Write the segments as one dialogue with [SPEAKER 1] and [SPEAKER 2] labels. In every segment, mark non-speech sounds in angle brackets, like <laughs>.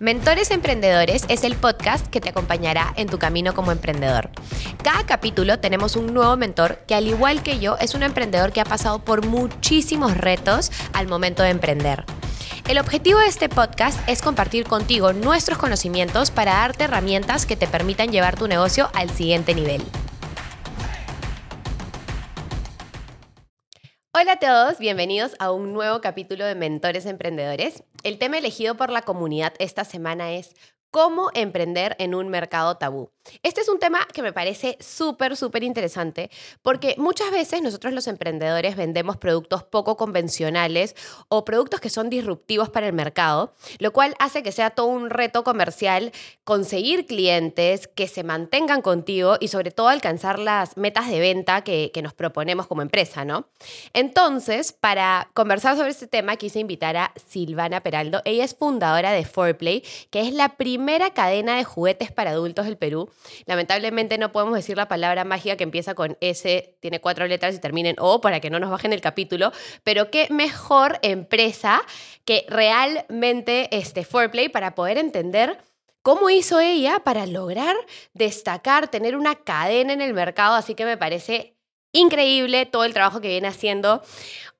[SPEAKER 1] Mentores Emprendedores es el podcast que te acompañará en tu camino como emprendedor. Cada capítulo tenemos un nuevo mentor que al igual que yo es un emprendedor que ha pasado por muchísimos retos al momento de emprender. El objetivo de este podcast es compartir contigo nuestros conocimientos para darte herramientas que te permitan llevar tu negocio al siguiente nivel. Hola a todos, bienvenidos a un nuevo capítulo de Mentores Emprendedores. El tema elegido por la comunidad esta semana es cómo emprender en un mercado tabú. Este es un tema que me parece súper, súper interesante porque muchas veces nosotros los emprendedores vendemos productos poco convencionales o productos que son disruptivos para el mercado, lo cual hace que sea todo un reto comercial conseguir clientes que se mantengan contigo y sobre todo alcanzar las metas de venta que, nos proponemos como empresa, ¿no? Entonces, para conversar sobre este tema, quise invitar a Silvana Peraldo. Ella es fundadora de Foreplay, que es la primera cadena de juguetes para adultos del Perú. Lamentablemente no podemos decir la palabra mágica que empieza con S, tiene cuatro letras y termina en O para que no nos bajen el capítulo, pero qué mejor empresa que realmente este Foreplay para poder entender cómo hizo ella para lograr destacar, tener una cadena en el mercado, así que me parece increíble todo el trabajo que viene haciendo.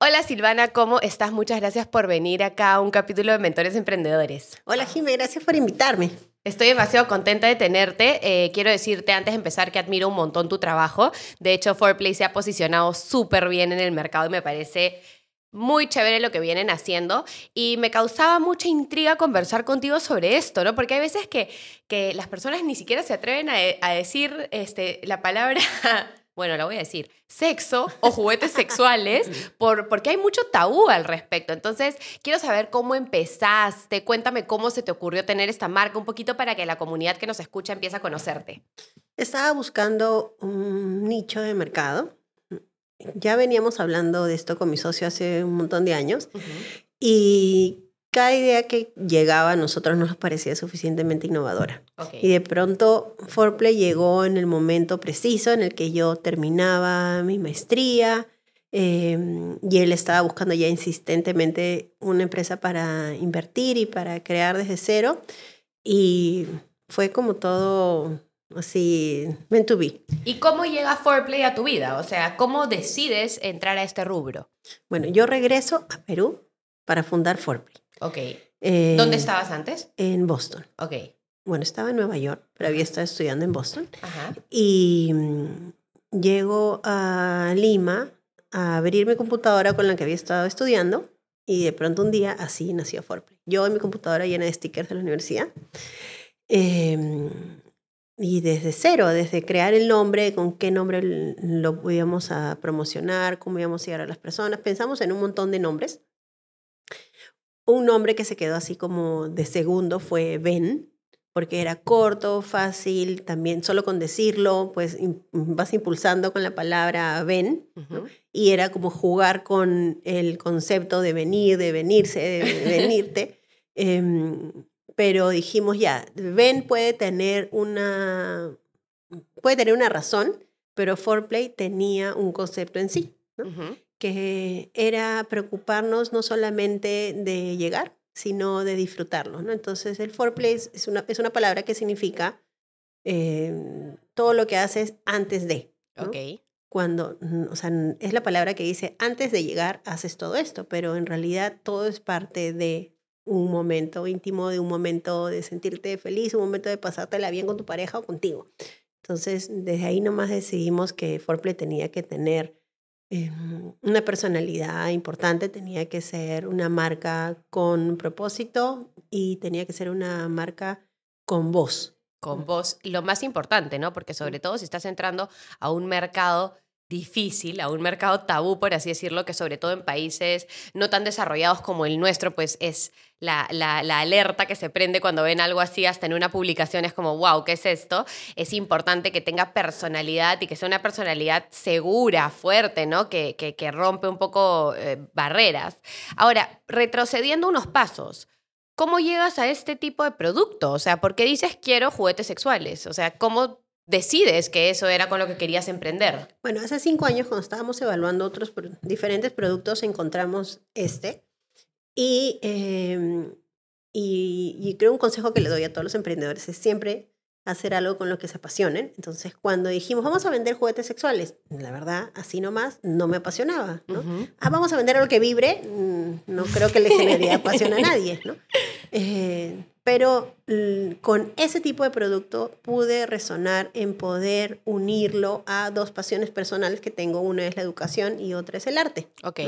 [SPEAKER 1] Hola Silvana, ¿cómo estás? Muchas gracias por venir acá a un capítulo de Mentores Emprendedores.
[SPEAKER 2] Hola Jimé, gracias por invitarme.
[SPEAKER 1] Estoy demasiado contenta de tenerte. Eh, quiero decirte antes de empezar que admiro un montón tu trabajo. De hecho, Foreplay se ha posicionado súper bien en el mercado y me parece muy chévere lo que vienen haciendo y me causaba mucha intriga conversar contigo sobre esto, ¿no? Porque hay veces que, que las personas ni siquiera se atreven a, a decir este, la palabra <laughs> bueno, la voy a decir, sexo o juguetes sexuales, <laughs> por, porque hay mucho tabú al respecto. Entonces, quiero saber cómo empezaste, cuéntame cómo se te ocurrió tener esta marca, un poquito para que la comunidad que nos escucha empiece a conocerte.
[SPEAKER 2] Estaba buscando un nicho de mercado. Ya veníamos hablando de esto con mi socio hace un montón de años y cada idea que llegaba a nosotros no nos parecía suficientemente innovadora. Y de pronto Forplay llegó en el momento preciso en el que yo terminaba mi maestría em, y él estaba buscando ya insistentemente una empresa para invertir y para crear desde cero. Y fue como todo así, meant to be.
[SPEAKER 1] ¿Y cómo llega Forplay a tu vida? O sea, ¿cómo decides entrar a este rubro?
[SPEAKER 2] Bueno, yo regreso a Perú para fundar Forplay.
[SPEAKER 1] Ok. Eh, ¿Dónde estabas antes?
[SPEAKER 2] En Boston.
[SPEAKER 1] Ok.
[SPEAKER 2] Bueno, estaba en Nueva York, pero había estado estudiando en Boston. Ajá. Y mm, llego a Lima a abrir mi computadora con la que había estado estudiando y de pronto un día así nació Forplay. Yo en mi computadora llena de stickers de la universidad. Em, y desde cero, desde crear el nombre, con qué nombre lo íbamos a promocionar, cómo íbamos a llegar a las personas, pensamos en un montón de nombres un nombre que se quedó así como de segundo fue Ben, porque era corto, fácil, también solo con decirlo, pues vas impulsando con la palabra ven, y era como jugar con el concepto de venir, de venirse, de venirte. <laughs> Em, pero dijimos ya, ven puede tener una, puede tener una razón, pero foreplay tenía un concepto en sí. ¿no? Que era preocuparnos no solamente de llegar, sino de disfrutarlo. ¿no? Entonces, el foreplay es una, es una palabra que significa eh, todo lo que haces antes de.
[SPEAKER 1] Ok.
[SPEAKER 2] Cuando, o sea, es la palabra que dice, antes de llegar haces todo esto, pero en realidad todo es parte de un momento íntimo, de un momento de sentirte feliz, un momento de pasártela bien con tu pareja o contigo. Entonces, desde ahí nomás decidimos que Foreplay tenía que tener Em, una personalidad importante, tenía que ser una marca con propósito y tenía que ser una marca con voz.
[SPEAKER 1] Con voz, lo más importante, ¿no? Porque sobre todo si estás entrando a un mercado difícil, a un mercado tabú, por así decirlo, que sobre todo en países no tan desarrollados como el nuestro, pues es la, la, alerta que se prende cuando ven algo así, hasta en una publicación es como, wow, ¿qué es esto? Es importante que tenga personalidad y que sea una personalidad segura, fuerte, ¿no? Que, que, rompe un poco eh, barreras. Ahora, retrocediendo unos pasos, ¿cómo llegas a este tipo de producto? O sea, ¿por qué dices quiero juguetes sexuales? O sea, ¿cómo decides que eso era con lo que querías emprender?
[SPEAKER 2] Bueno, hace cinco años cuando estábamos evaluando otros diferentes productos encontramos este y, em, y, y creo un consejo que le doy a todos los emprendedores es siempre hacer algo con lo que se apasionen. Entonces, cuando dijimos, vamos a vender juguetes sexuales, la verdad, así nomás, no me apasionaba, ¿no? Ah, vamos a vender algo que vibre, mm, no creo que le genere <laughs> pasión a nadie, ¿no? Eh, pero con ese tipo de producto pude resonar en poder unirlo a dos pasiones personales que tengo. Una es la educación y otra es el arte.
[SPEAKER 1] Ok.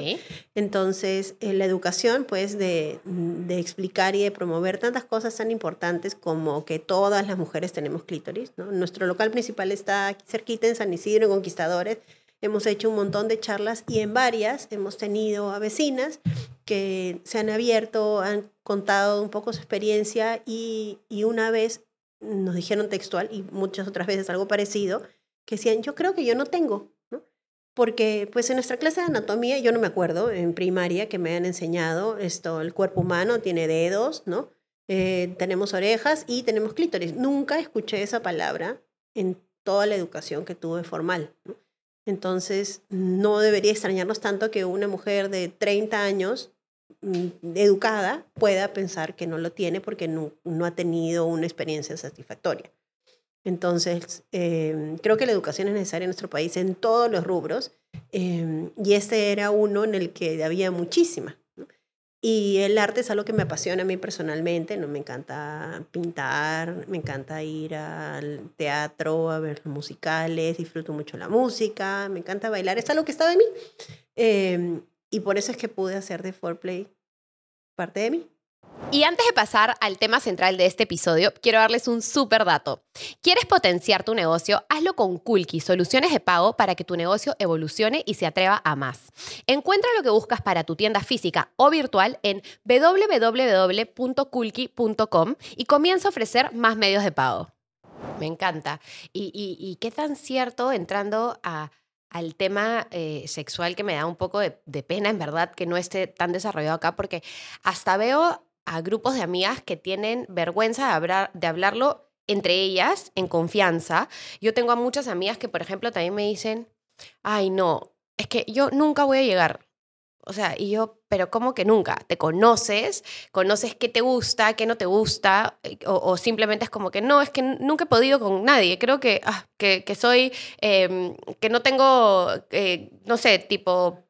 [SPEAKER 2] Entonces, en la educación, pues, de, de, explicar y de promover tantas cosas tan importantes como que todas las mujeres tenemos clítoris. ¿no? Nuestro local principal está cerquita en San Isidro, en Conquistadores. Hemos hecho un montón de charlas y en varias hemos tenido a vecinas que se han abierto, han contado un poco su experiencia y, y una vez nos dijeron textual y muchas otras veces algo parecido, que decían, yo creo que yo no tengo, ¿no? Porque pues en nuestra clase de anatomía, yo no me acuerdo, en primaria que me han enseñado esto, el cuerpo humano tiene dedos, ¿no? Eh, tenemos orejas y tenemos clítoris. Nunca escuché esa palabra en toda la educación que tuve formal. ¿no? Entonces, no debería extrañarnos tanto que una mujer de 30 años mm, educada pueda pensar que no lo tiene porque no, no ha tenido una experiencia satisfactoria. Entonces, eh, creo que la educación es necesaria en nuestro país en todos los rubros eh, y este era uno en el que había muchísima. Y el arte es algo que me apasiona a mí personalmente, ¿no? Me encanta pintar, me encanta ir al teatro, a ver musicales, disfruto mucho la música, me encanta bailar, es algo que está de mí. Eh, y por eso es que pude hacer de Foreplay parte de mí.
[SPEAKER 1] Y antes de pasar al tema central de este episodio, quiero darles un súper dato. ¿Quieres potenciar tu negocio? Hazlo con Kulki, soluciones de pago para que tu negocio evolucione y se atreva a más. Encuentra lo que buscas para tu tienda física o virtual en www.kulki.com y comienza a ofrecer más medios de pago. Me encanta. ¿Y, qué tan cierto entrando al tema eh, sexual que me da un poco de pena, en verdad, que no esté tan desarrollado acá, porque hasta veo a grupos de amigas que tienen vergüenza de, hablar, de hablarlo entre ellas en confianza. Yo tengo a muchas amigas que, por ejemplo, también me dicen, ay, no, es que yo nunca voy a llegar. O sea, y yo, pero ¿cómo que nunca? ¿Te conoces? ¿Conoces qué te gusta, qué no te gusta? Eh, o, simplemente es como que no, es que nunca he podido con nadie. Creo que, ah, que, que, soy, em, que no tengo, eh, no sé, tipo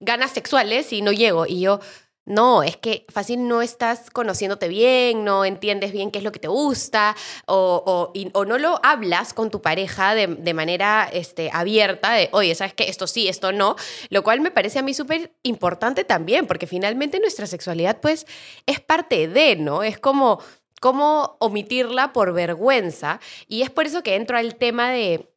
[SPEAKER 1] ganas sexuales y no llego. Y yo, no, es que fácil no estás conociéndote bien, no entiendes bien qué es lo que te gusta o, o, no lo hablas con tu pareja de, de, manera este, abierta de, oye, ¿sabes qué? Esto sí, esto no, lo cual me parece a mí súper importante también, porque finalmente nuestra sexualidad pues es parte de, ¿no? Es como cómo omitirla por vergüenza y es por eso que entro al tema de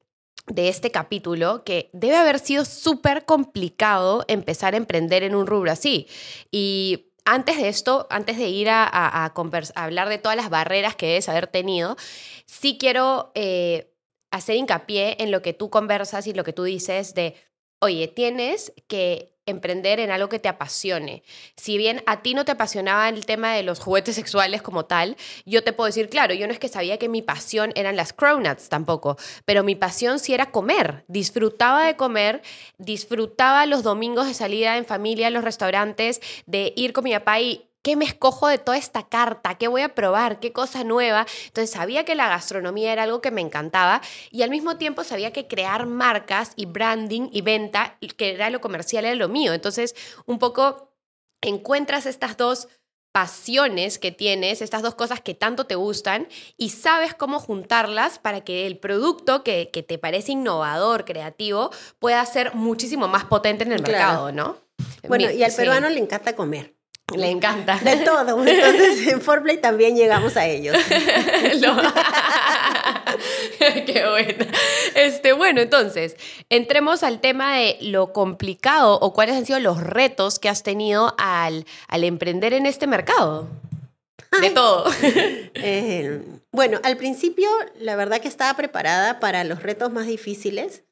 [SPEAKER 1] de este capítulo que debe haber sido súper complicado empezar a emprender en un rubro así. Y antes de esto, antes de ir a, hablar de todas las barreras que debes haber tenido, sí quiero eh, hacer hincapié en lo que tú conversas y lo que tú dices de, oye, tienes que emprender en algo que te apasione. Si bien a ti no te apasionaba el tema de los juguetes <laughs> sexuales como tal, yo te puedo decir, claro, yo no es que sabía que mi pasión eran las cronuts tampoco, pero mi pasión sí era comer. Disfrutaba de comer, disfrutaba los domingos de salida en familia los restaurantes, de ir con mi papá y ¿Qué me escojo de toda esta carta? ¿Qué voy a probar? ¿Qué cosa nueva? Entonces sabía que la gastronomía era algo que me encantaba y al mismo tiempo sabía que crear marcas y branding y venta, que era lo comercial, era lo mío. Entonces un poco encuentras estas dos pasiones que tienes, estas dos cosas que tanto te gustan y sabes cómo juntarlas para que el producto que, que te parece innovador, creativo, pueda ser muchísimo más potente en el mercado, ¿no?
[SPEAKER 2] Bueno, y al peruano le encanta comer.
[SPEAKER 1] Le encanta.
[SPEAKER 2] De todo. Entonces, en Forplay también llegamos a ellos. <laughs> <laughs>
[SPEAKER 1] Qué bueno. Este, bueno, entonces, entremos al tema de lo complicado o cuáles han sido los retos que has tenido al, al emprender en este mercado. De todo. <laughs>
[SPEAKER 2] Eh, bueno, al principio, la verdad que estaba preparada para los retos más difíciles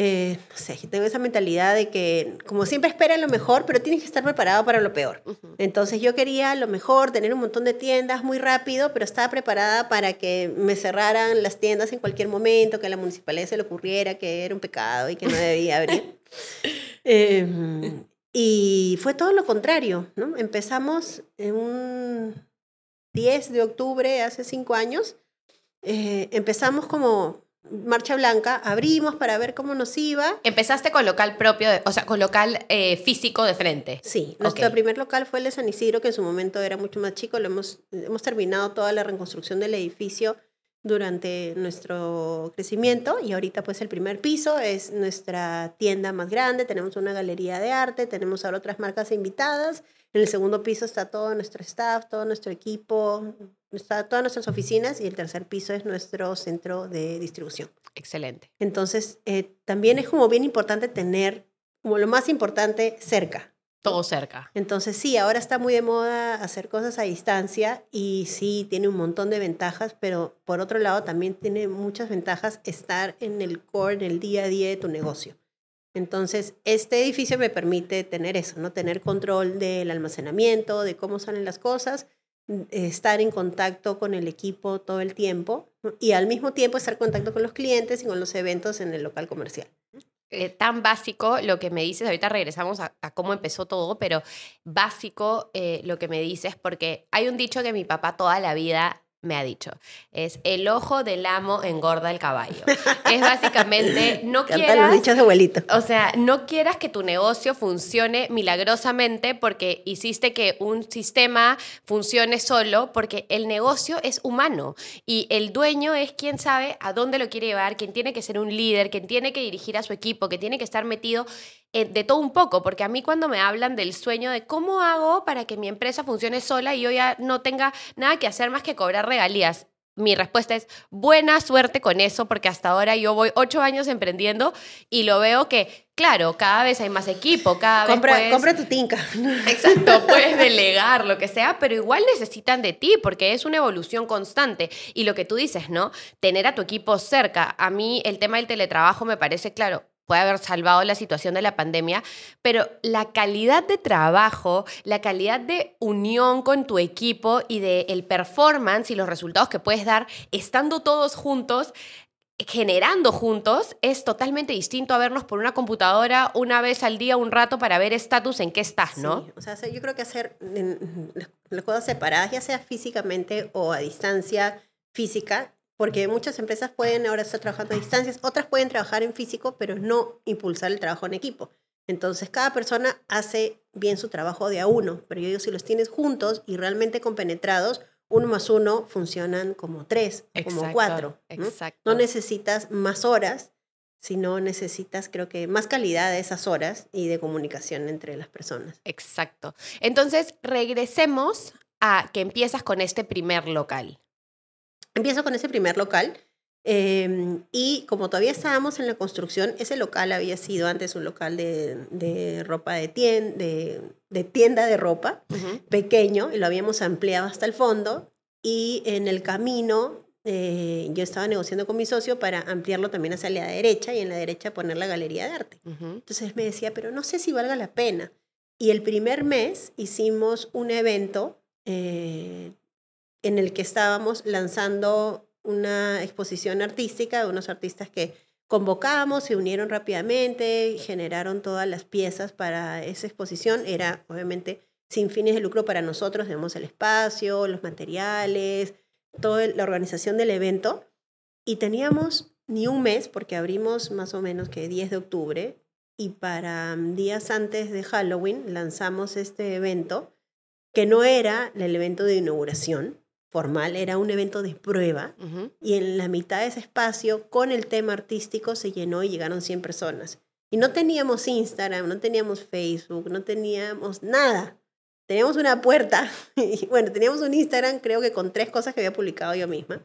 [SPEAKER 2] eh, no sé, tengo esa mentalidad de que como siempre espera lo mejor, pero tienes que estar preparado para lo peor. Entonces yo quería lo mejor, tener un montón de tiendas muy rápido, pero estaba preparada para que me cerraran las tiendas en cualquier momento, que a la municipalidad se le ocurriera que era un pecado y que no debía abrir. <laughs> Em, y fue todo lo contrario, ¿no? Empezamos en un 10 de octubre, hace cinco años, eh, empezamos como marcha blanca, abrimos para ver cómo nos iba.
[SPEAKER 1] Empezaste con local propio, o sea, con local eh, físico de frente.
[SPEAKER 2] Sí, nuestro primer local fue el de San Isidro, que en su momento era mucho más chico. Lo hemos, hemos terminado toda la reconstrucción del edificio durante nuestro crecimiento y ahorita pues el primer piso es nuestra tienda más grande, tenemos una galería de arte, tenemos ahora otras marcas invitadas, en el segundo piso está todo nuestro staff, todo nuestro equipo, está todas nuestras oficinas y el tercer piso es nuestro centro de distribución.
[SPEAKER 1] Excelente.
[SPEAKER 2] Entonces eh, también es como bien importante tener como lo más importante cerca,
[SPEAKER 1] todo cerca.
[SPEAKER 2] Entonces sí, ahora está muy de moda hacer cosas a distancia y sí, tiene un montón de ventajas, pero por otro lado también tiene muchas ventajas estar en el core, en el día a día de tu negocio. Entonces, este edificio me permite tener eso, ¿no? Tener control del almacenamiento, de cómo salen las cosas, estar en contacto con el equipo todo el tiempo y al mismo tiempo estar en contacto con los clientes y con los eventos en el local comercial.
[SPEAKER 1] Eh, tan básico lo que me dices, ahorita regresamos a, cómo empezó todo, pero básico eh, lo que me dices, porque hay un dicho que mi papá toda la vida me ha dicho. Es el ojo del amo engorda el caballo. Es básicamente, <laughs> no quieras...
[SPEAKER 2] Los de abuelito.
[SPEAKER 1] O sea, no quieras que tu negocio funcione milagrosamente porque hiciste que un sistema funcione solo, porque el negocio es humano y el dueño es quien sabe a dónde lo quiere llevar, quien tiene que ser un líder, quien tiene que dirigir a su equipo, que tiene que estar metido eh, de todo un poco, porque a mí cuando me hablan del sueño de cómo hago para que mi empresa funcione sola y yo ya no tenga nada que hacer más que cobrar regalías, mi respuesta es buena suerte con eso, porque hasta ahora yo voy ocho años emprendiendo y lo veo que, claro, cada vez hay más equipo, cada
[SPEAKER 2] compra,
[SPEAKER 1] vez
[SPEAKER 2] Compra tu tinca. <laughs>
[SPEAKER 1] Exacto, puedes delegar, lo que sea, pero igual necesitan de ti, porque es una evolución constante. Y lo que tú dices, ¿no? Tener a tu equipo cerca. A mí el tema del teletrabajo me parece, claro, puede haber salvado la situación de la pandemia, pero la calidad de trabajo, la calidad de unión con tu equipo y de el performance y los resultados que puedes dar estando todos juntos, generando juntos, es totalmente distinto a vernos por una computadora una vez al día, un rato, para ver estatus en qué estás, ¿no?
[SPEAKER 2] Sí, o sea, yo creo que hacer las cosas separadas, ya sea físicamente o a distancia física, porque muchas empresas pueden ahora estar trabajando a distancias, otras pueden trabajar en físico, pero no impulsar el trabajo en equipo. Entonces, cada persona hace bien su trabajo de a uno, pero yo digo, si los tienes juntos y realmente compenetrados, uno más uno funcionan como tres, como cuatro. Exacto. ¿no? necesitas más horas, sino necesitas, creo que, más calidad de esas horas y de comunicación entre las personas.
[SPEAKER 1] Exacto. Entonces, regresemos a que empiezas con este primer local.
[SPEAKER 2] Empiezo con ese primer local em, y como todavía estábamos en la construcción, ese local había sido antes un local de, ropa de tienda, de, tienda de ropa, pequeño, y lo habíamos ampliado hasta el fondo y en el camino eh, yo estaba negociando con mi socio para ampliarlo también hacia la derecha y en la derecha poner la galería de arte. Entonces me decía, pero no sé si valga la pena. Y el primer mes hicimos un evento eh, en el que estábamos lanzando una exposición artística de unos artistas que convocamos, se unieron rápidamente, generaron todas las piezas para esa exposición. Era obviamente sin fines de lucro para nosotros, tenemos el espacio, los materiales, toda la organización del evento. Y teníamos ni un mes, porque abrimos más o menos que 10 de octubre, y para mm, días antes de Halloween lanzamos este evento, que no era el evento de inauguración, formal, era un evento de prueba y en la mitad de ese espacio con el tema artístico se llenó y llegaron 100 personas. Y no teníamos Instagram, no teníamos Facebook, no teníamos nada. Teníamos una puerta, <laughs> y bueno, teníamos un Instagram creo que con tres cosas que había publicado yo misma.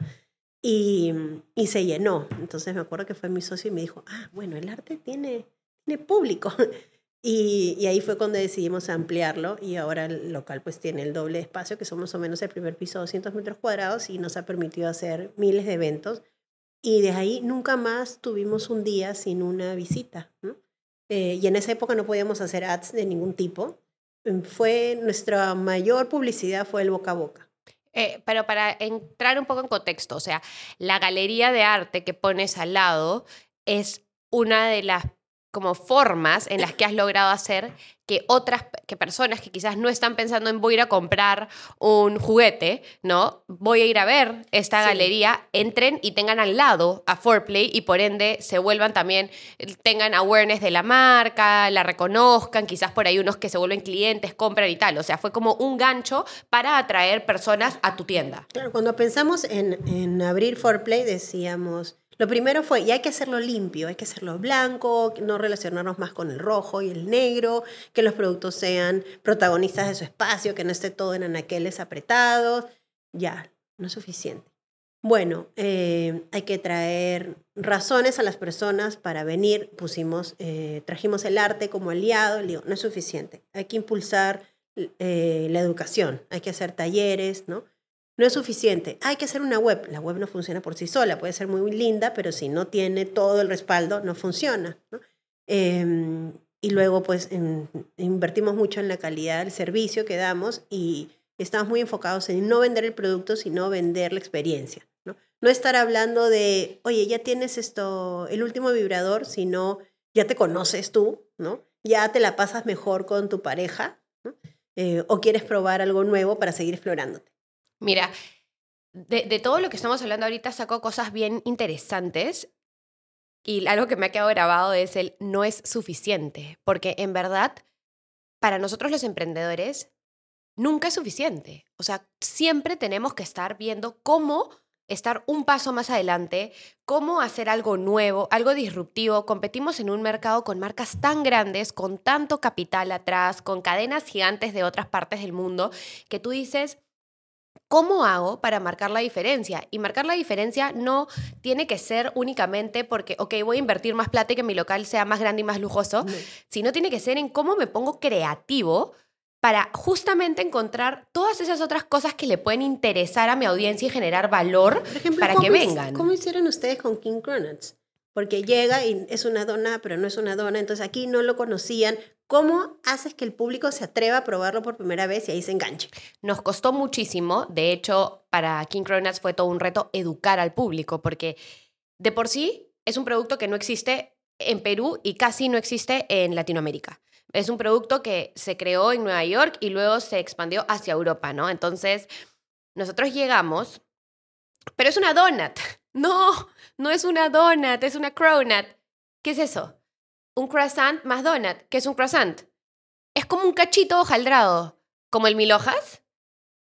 [SPEAKER 2] Y, y se llenó. Entonces me acuerdo que fue mi socio y me dijo, ah, bueno, el arte tiene, tiene público. <laughs> Y, ahí fue cuando decidimos ampliarlo y ahora el local pues tiene el doble de espacio, que son más o menos el primer piso 200 metros cuadrados y nos ha permitido hacer miles de eventos. Y de ahí nunca más tuvimos un día sin una visita. Eh, y en esa época no podíamos hacer ads de ningún tipo. Em, fue nuestra mayor publicidad fue el boca a boca.
[SPEAKER 1] Eh, pero para entrar un poco en contexto, o sea, la galería de arte que pones al lado es una de las como formas en las que has logrado hacer que otras que personas que quizás no están pensando en voy a ir a comprar un juguete, ¿no? Voy a ir a ver esta galería, entren y tengan al lado a Foreplay y por ende se vuelvan también, tengan awareness de la marca, la reconozcan, quizás por ahí unos que se vuelven clientes, compran y tal. O sea, fue como un gancho para atraer personas a tu tienda.
[SPEAKER 2] Claro, cuando pensamos en, en abrir Foreplay decíamos lo primero fue, y hay que hacerlo limpio, hay que hacerlo blanco, no relacionarnos más con el rojo y el negro, que los productos sean protagonistas de su espacio, que no esté todo en anaqueles apretados. Ya, no es suficiente. Bueno, eh, hay que traer razones a las personas para venir. Pusimos, eh, trajimos el arte como aliado. Digo, no es suficiente. Hay que impulsar eh, la educación. Hay que hacer talleres, ¿no? No es suficiente. Hay que hacer una web. La web no funciona por sí sola. Puede ser muy linda, pero si no tiene todo el respaldo, no funciona. Em, y luego, pues, invertimos mucho en la calidad del servicio que damos y estamos muy enfocados en no vender el producto, sino vender la experiencia. No, no estar hablando de, oye, ya tienes esto, el último vibrador, sino ya te conoces tú, ¿no? Ya te la pasas mejor con tu pareja, eh, o quieres probar algo nuevo para seguir explorándote.
[SPEAKER 1] Mira, de, todo lo que estamos hablando ahorita saco cosas bien interesantes y algo que me ha quedado grabado es el no es suficiente, porque en verdad, para nosotros los emprendedores, nunca es suficiente. O sea, siempre tenemos que estar viendo cómo estar un paso más adelante, cómo hacer algo nuevo, algo disruptivo. Competimos en un mercado con marcas tan grandes, con tanto capital atrás, con cadenas gigantes de otras partes del mundo, que tú dices, ¿Cómo hago para marcar la diferencia? Y marcar la diferencia no tiene que ser únicamente porque, ok, voy a invertir más plata y que mi local sea más grande y más lujoso, sino tiene que ser en cómo me pongo creativo para justamente encontrar todas esas otras cosas que le pueden interesar a mi audiencia y generar valor para que vengan.
[SPEAKER 2] ¿Cómo hicieron ustedes con King Cronuts? Porque llega y es una dona, pero no es una dona, entonces aquí no lo conocían. ¿Cómo haces que el público se atreva a probarlo por primera vez y ahí se enganche?
[SPEAKER 1] Nos costó muchísimo. De hecho, para King Cronuts fue todo un reto educar al público, porque de por sí es un producto que no existe en Perú y casi no existe en Latinoamérica. Es un producto que se creó en Nueva York y luego se expandió hacia Europa, ¿no? Entonces, nosotros llegamos, pero es una donut. <laughs> No, no es una donut, es una cronut. ¿Qué es eso? Un croissant más donut. ¿Qué es un croissant? Es como un cachito hojaldrado, como el mil hojas.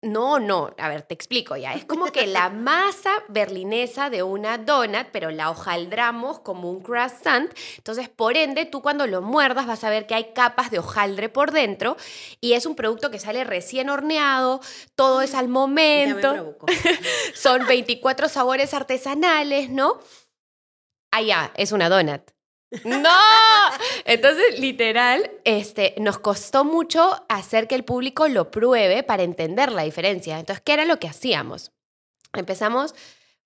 [SPEAKER 1] No, no, a ver, te explico ya. Es como que la <laughs> masa berlinesa de una donut, pero la hojaldramos como un croissant. Entonces, por ende, tú cuando lo muerdas vas a ver que hay capas de hojaldre por dentro y es un producto que sale recién horneado, todo es al momento. <laughs> Son 24 sabores artesanales, ¿no? Ah, ya, es una donut. No, entonces literal, este, nos costó mucho hacer que el público lo pruebe para entender la diferencia. Entonces, ¿qué era lo que hacíamos? Empezamos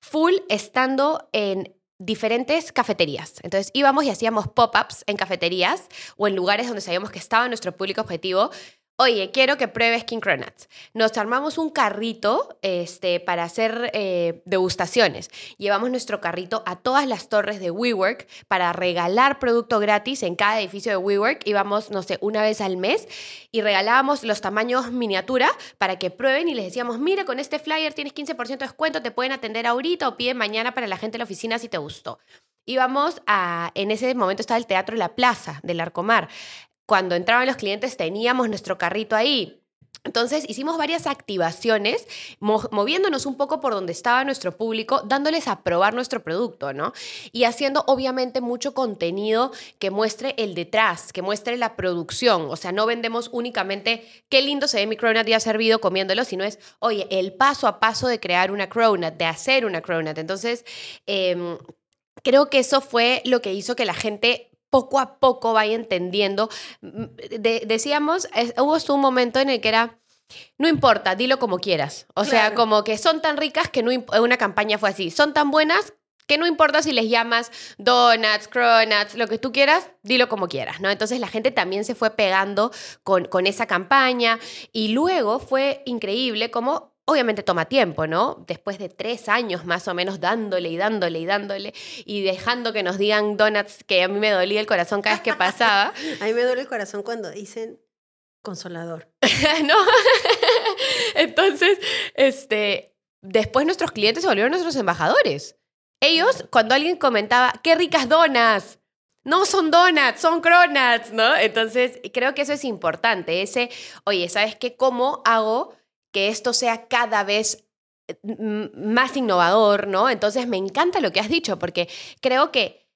[SPEAKER 1] full estando en diferentes cafeterías. Entonces íbamos y hacíamos pop-ups en cafeterías o en lugares donde sabíamos que estaba nuestro público objetivo Oye, quiero que pruebes King Cronuts. Nos armamos un carrito este, para hacer eh, degustaciones. Llevamos nuestro carrito a todas las torres de WeWork para regalar producto gratis en cada edificio de WeWork. Íbamos, no sé, una vez al mes y regalábamos los tamaños miniatura para que prueben y les decíamos, mira, con este flyer tienes 15% de descuento, te pueden atender ahorita o piden mañana para la gente de la oficina si te gustó íbamos a, en ese momento estaba el Teatro La Plaza del Arcomar cuando entraban los clientes teníamos nuestro carrito ahí. Entonces hicimos varias activaciones, moviéndonos un poco por donde estaba nuestro público, dándoles a probar nuestro producto, ¿no? Y haciendo obviamente mucho contenido que muestre el detrás, que muestre la producción. O sea, no vendemos únicamente qué lindo se ve mi cronut ya servido comiéndolo, sino es, oye, el paso a paso de crear una cronut, de hacer una cronut. Entonces, em, creo que eso fue lo que hizo que la gente poco a poco vaya entendiendo. Mm, decíamos, hubo un momento en el que era, no importa, dilo como quieras. O sea, como que son tan ricas que no una campaña fue así, son tan buenas que no importa si les llamas donuts, cronuts, lo que tú quieras, dilo como quieras, ¿no? Entonces la gente también se fue pegando con, con esa campaña y luego fue increíble como obviamente toma tiempo, ¿no? Después de tres años más o menos dándole y dándole y dándole y dejando que nos digan donuts, que a mí me dolía el corazón cada vez que pasaba. <laughs>
[SPEAKER 2] a mí me duele el corazón cuando dicen consolador. <laughs>
[SPEAKER 1] ¿No? <laughs> Entonces, este, después nuestros clientes se volvieron nuestros embajadores. Ellos, cuando alguien comentaba, qué ricas donas, no son donuts, son cronuts, ¿no? Entonces, creo que eso es importante, ese, oye, ¿sabes qué? ¿Cómo hago que esto sea cada vez eh, más innovador, ¿no? Entonces, me encanta lo que has dicho, porque creo que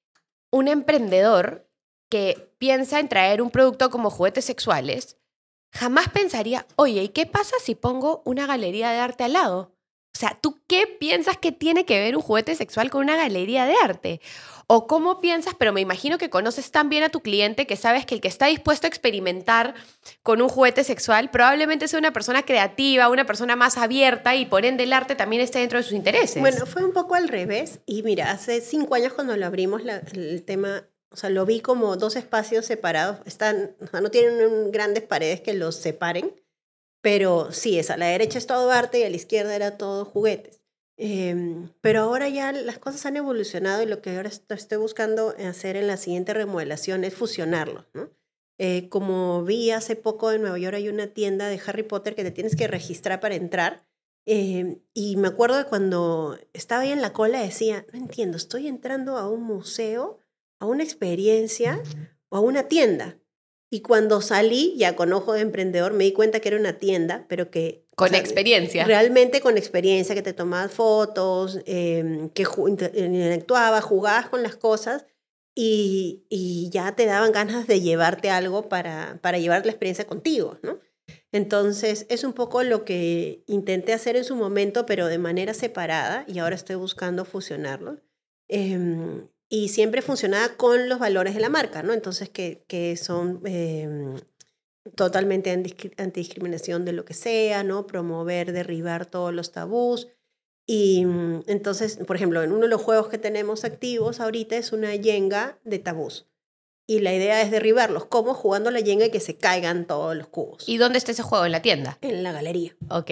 [SPEAKER 1] un emprendedor que piensa en traer un producto como juguetes sexuales, jamás pensaría, oye, ¿y qué pasa si pongo una galería de arte al lado? O sea, ¿tú qué piensas que tiene que ver un juguete sexual con una galería de arte? ¿O cómo piensas, pero me imagino que conoces tan bien a tu cliente que sabes que el que está dispuesto a experimentar con un juguete sexual probablemente sea una persona creativa, una persona más abierta y por ende el arte también esté dentro de sus intereses?
[SPEAKER 2] Bueno, fue un poco al revés. Y mira, hace cinco años cuando lo abrimos, el tema o sea, lo vi como dos espacios separados. Están, no tienen grandes paredes que los separen, pero sí, es a la derecha es todo arte y a la izquierda era todo juguetes. Em, pero ahora ya las cosas han evolucionado y lo que ahora estoy buscando hacer en la siguiente remodelación es fusionarlos. ¿no? Eh, como vi hace poco en Nueva York hay una tienda de Harry Potter que te tienes que registrar para entrar. Em, y me acuerdo de cuando estaba ahí en la cola decía, no entiendo, estoy entrando a un museo, a una experiencia o a una tienda. Y cuando salí, ya con ojo de emprendedor, me di cuenta que era una tienda, pero que...
[SPEAKER 1] Con experiencia.
[SPEAKER 2] Realmente con experiencia, que te tomabas fotos, eh, que interactuabas, jugabas con las cosas y, y, ya te daban ganas de llevarte algo para, para llevar la experiencia contigo, ¿no? Entonces, es un poco lo que intenté hacer en su momento, pero de manera separada, y ahora estoy buscando fusionarlo. Eh, y siempre funcionaba con los valores de la marca, ¿no? Entonces, que, que son eh, totalmente antidiscriminación de lo que sea, ¿no? Promover, derribar todos los tabús. Y mm, entonces, por ejemplo, en uno de los juegos que tenemos activos ahorita es una yenga de tabús. Y la idea es derribarlos. ¿Cómo? Jugando la yenga y que se caigan todos los cubos.
[SPEAKER 1] ¿Y dónde está ese juego? ¿En la tienda?
[SPEAKER 2] En la galería.
[SPEAKER 1] Ok.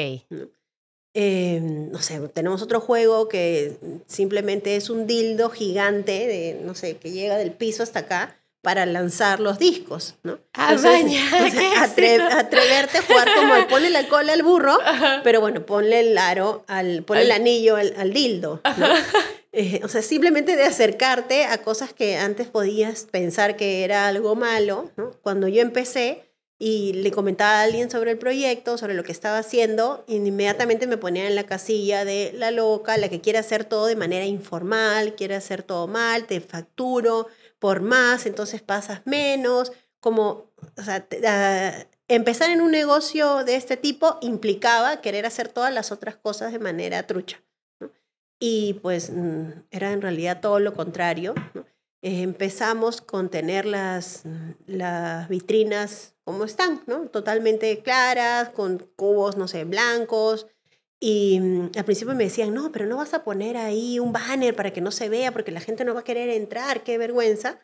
[SPEAKER 2] Em, no sé, tenemos otro juego que simplemente es un dildo gigante, de, no sé, que llega del piso hasta acá para lanzar los discos, ¿no?
[SPEAKER 1] Ah, entonces,
[SPEAKER 2] atreverte a jugar como el ponle la cola al burro, <laughs> pero bueno, ponle el aro, al, ponle el anillo al, dildo, ¿no? <laughs> Eh, o sea, simplemente de acercarte a cosas que antes podías pensar que era algo malo, ¿no? Cuando yo empecé, y le comentaba a alguien sobre el proyecto, sobre lo que estaba haciendo, y inmediatamente me ponía en la casilla de la loca, la que quiere hacer todo de manera informal, quiere hacer todo mal, te facturo por más, entonces pasas menos, como, ah, empezar en un negocio de este tipo implicaba querer hacer todas las otras cosas de manera trucha. Y pues mm, era en realidad todo lo contrario. Eh, empezamos con tener las, las vitrinas como están, ¿no? Totalmente claras, con cubos, no sé, blancos. Y mm, al principio me decían, no, pero no vas a poner ahí un banner para que no se vea porque la gente no va a querer entrar, qué vergüenza.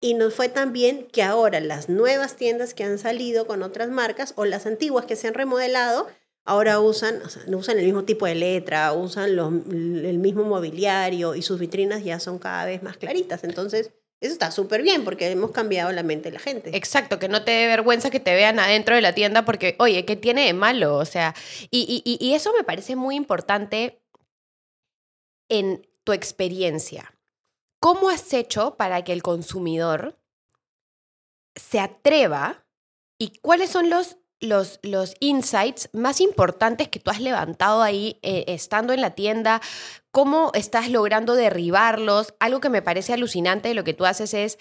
[SPEAKER 2] Y nos fue tan bien que ahora las nuevas tiendas que han salido con otras marcas o las antiguas que se han remodelado, ahora usan, usan el mismo tipo de letra, usan el mismo mobiliario y sus vitrinas ya son cada vez más claritas. Entonces, eso está súper bien porque hemos cambiado la mente de la gente.
[SPEAKER 1] Exacto, que no te dé vergüenza que te vean adentro de la tienda porque, oye, ¿qué tiene de malo? O sea, y, y, y eso me parece muy importante en tu experiencia. ¿Cómo has hecho para que el consumidor se atreva y cuáles son los los, los insights más importantes que tú has levantado ahí eh, estando en la tienda? ¿Cómo estás logrando derribarlos? Algo que me parece alucinante de lo que tú haces es